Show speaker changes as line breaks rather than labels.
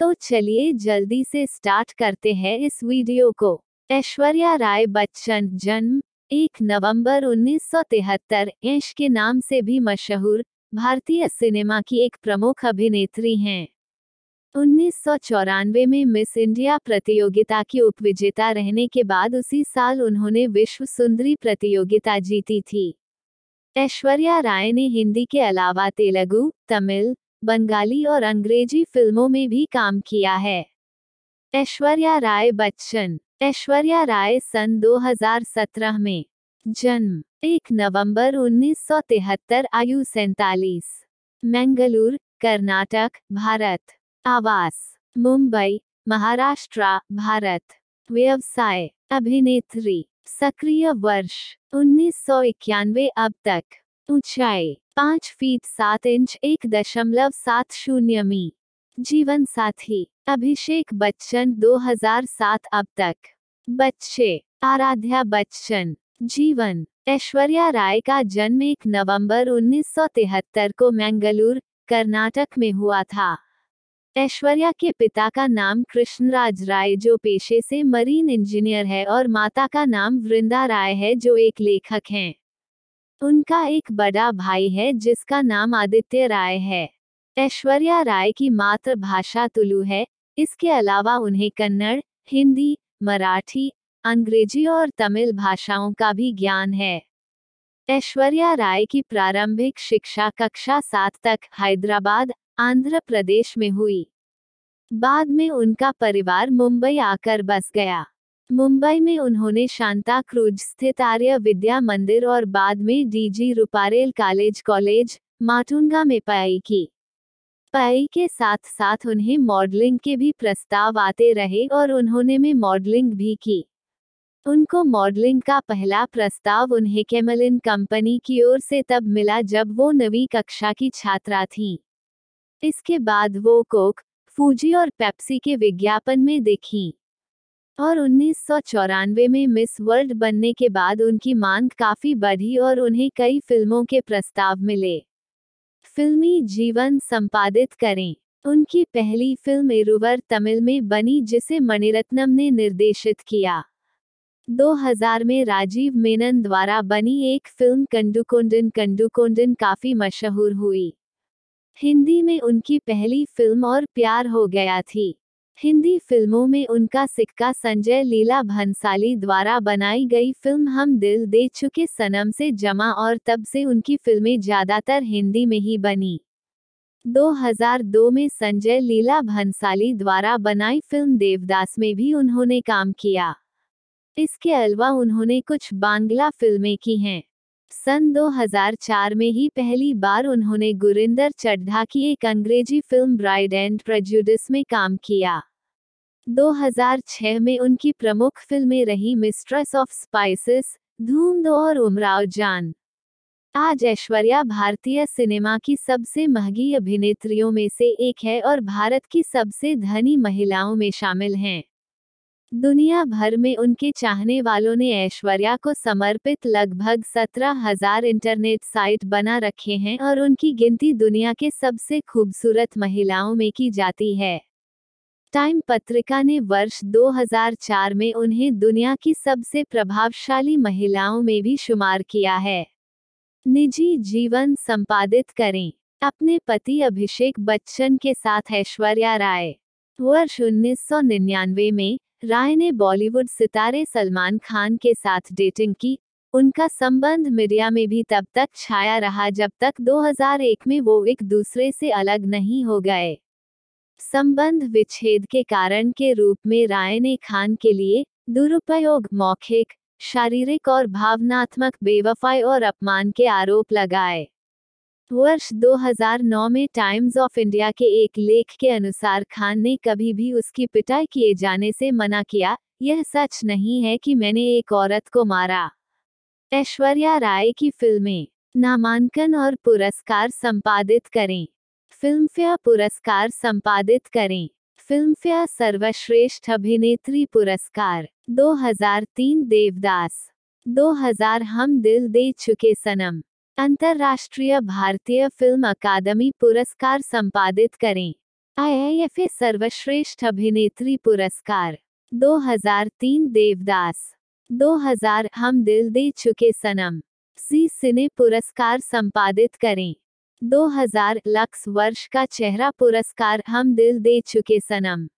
तो चलिए जल्दी से स्टार्ट करते हैं इस वीडियो को। ऐश्वर्या राय बच्चन, जन्म एक नवंबर 1973 ऐश के नाम से भी मशहूर, भारतीय सिनेमा की एक प्रमुख अभिनेत्री हैं। उन्नीस सौ चौरानवे में मिस इंडिया प्रतियोगिता की उपविजेता रहने के बाद उसी साल उन्होंने विश्व सुंदरी प्रतियोगिता जीती थी। ऐश्वर्या राय ने हिंदी के अलावा तेलुगु, तमिल बंगाली और अंग्रेज़ी फ़िल्मों में भी काम किया है। ऐश्वर्या राय बच्चन, ऐश्वर्या राय सन 2017 में, जन्म, एक नवंबर 1973 आयु सैतालीस, मैंगलूर, कर्नाटक, भारत, आवास, मुंबई, महाराष्ट्र, भारत, व्यवसाय, अभिनेत्री, सक्रिय वर्ष, उन्नीस सौ इक्यानवे, अब तक। ऊंचाई पाँच फीट सात इंच एक दशमलव सात शून्य मी। जीवन साथी, अभिषेक बच्चन 2007 अब तक। बच्चे, आराध्या बच्चन, जीवन, ऐश्वर्या राय का जन्म एक नवंबर 1973 को मैंगलूर, कर्नाटक में हुआ था। ऐश्वर्या के पिता का नाम कृष्णराज राय जो पेशे से मरीन इंजीनियर है और माता का नाम वृंदा राय है जो एक लेखक हैं। उनका एक बड़ा भाई है जिसका नाम आदित्य राय है। ऐश्वर्या राय की मातृभाषा तुलु है। इसके अलावा उन्हें कन्नड़, हिंदी, मराठी, अंग्रेज़ी और तमिल भाषाओं का भी ज्ञान है। ऐश्वर्या राय की प्रारंभिक शिक्षा कक्षा सात तक हैदराबाद, आंध्र प्रदेश में हुई। बाद में उनका परिवार मुंबई आकर बस गया। मुंबई में उन्होंने शांता क्रूज स्थित आर्य विद्या मंदिर और बाद में DG Ruparel college college, Matunga में पढ़ाई की। पढ़ाई के साथ साथ उन्हें मॉडलिंग के भी प्रस्ताव आते रहे और उन्होंने में मॉडलिंग भी की। उनको मॉडलिंग का पहला प्रस्ताव उन्हें केमलिन कंपनी की ओर से तब मिला जब वो नवी कक्षा की छात्रा थीं। इसके बाद वो कोक, फूजी और पेप्सी के विज्ञापन में देखीं। और उन्नीस सौ चौरानवे में मिस वर्ल्ड बनने के बाद उनकी मांग काफ़ी बढ़ी और उन्हें कई फ़िल्मों के प्रस्ताव मिले। फिल्मी जीवन संपादित करें। उनकी पहली फ़िल्म इरुवर तमिल में बनी जिसे मणिरत्नम ने निर्देशित किया। 2000 में राजीव मेनन द्वारा बनी एक फ़िल्म कंडुकोंडन कंडुकोंडन काफ़ी मशहूर हुई। हिंदी में उनकी पहली फ़िल्म और प्यार हो गया थी। हिंदी फ़िल्मों में उनका सिक्का संजय लीला भंसाली द्वारा बनाई गई फ़िल्म हम दिल दे चुके सनम से जमा और तब से उनकी फ़िल्में ज़्यादातर हिंदी में ही बनी। 2002 में संजय लीला भंसाली द्वारा बनाई फ़िल्म देवदास में भी उन्होंने काम किया। इसके अलावा उन्होंने कुछ बांग्ला फ़िल्में की हैं। सन 2004 में ही पहली बार उन्होंने गुरिंदर चड्ढा की एक अंग्रेज़ी फ़िल्म ब्राइड एंड प्रजुडिस में काम किया। 2006 में उनकी प्रमुख फ़िल्में रही मिस्ट्रेस ऑफ़ स्पाइसेस धूम दो और उमराव जान। आज ऐश्वर्या भारतीय सिनेमा की सबसे महँगी अभिनेत्रियों में से एक है और भारत की सबसे धनी महिलाओं में शामिल हैं। दुनिया भर में उनके चाहने वालों ने ऐश्वर्या को समर्पित लगभग सत्रह हज़ार इंटरनेट साइट बना रखे हैं और उनकी गिनती दुनिया के सबसे खूबसूरत महिलाओं में की जाती है। टाइम पत्रिका ने वर्ष 2004 में उन्हें दुनिया की सबसे प्रभावशाली महिलाओं में भी शुमार किया है। निजी जीवन संपादित करें। अपने पति अभिषेक बच्चन के साथ ऐश्वर्या राय। वर्ष 1999 में राय ने बॉलीवुड सितारे सलमान खान के साथ डेटिंग की, उनका संबंध मीडिया में भी तब तक छाया रहा जब तक 2001 में वो एक दूसरे से अलग नहीं हो गए। संबंध विच्छेद के कारण के रूप में राय ने खान के लिए दुरुपयोग, मौखिक, शारीरिक और भावनात्मक बेवफाई और अपमान के आरोप लगाए। वर्ष 2009 में टाइम्स ऑफ़ इंडिया के एक लेख के अनुसार खान ने कभी भी उसकी पिटाई किए जाने से मना किया, यह सच नहीं है कि मैंने एक औरत को मारा। ऐश्वर्या राय की फ़िल्में, नामांकन और पुरस्कार संपादित करें। फिल्मफेयर पुरस्कार संपादित करें। फिल्मफेयर सर्वश्रेष्ठ अभिनेत्री पुरस्कार 2003 देवदास। 2000 हम दिल दे चुके सनम। अंतर्राष्ट्रीय भारतीय फ़िल्म अकादमी पुरस्कार संपादित करें। आईआईएफए सर्वश्रेष्ठ अभिनेत्री पुरस्कार। 2003 देवदास। 2000 हम दिल दे चुके सनम। सी सिने पुरस्कार संपादित करें। 2000 लक्स वर्ष का चेहरा पुरस्कार हम दिल दे चुके सनम।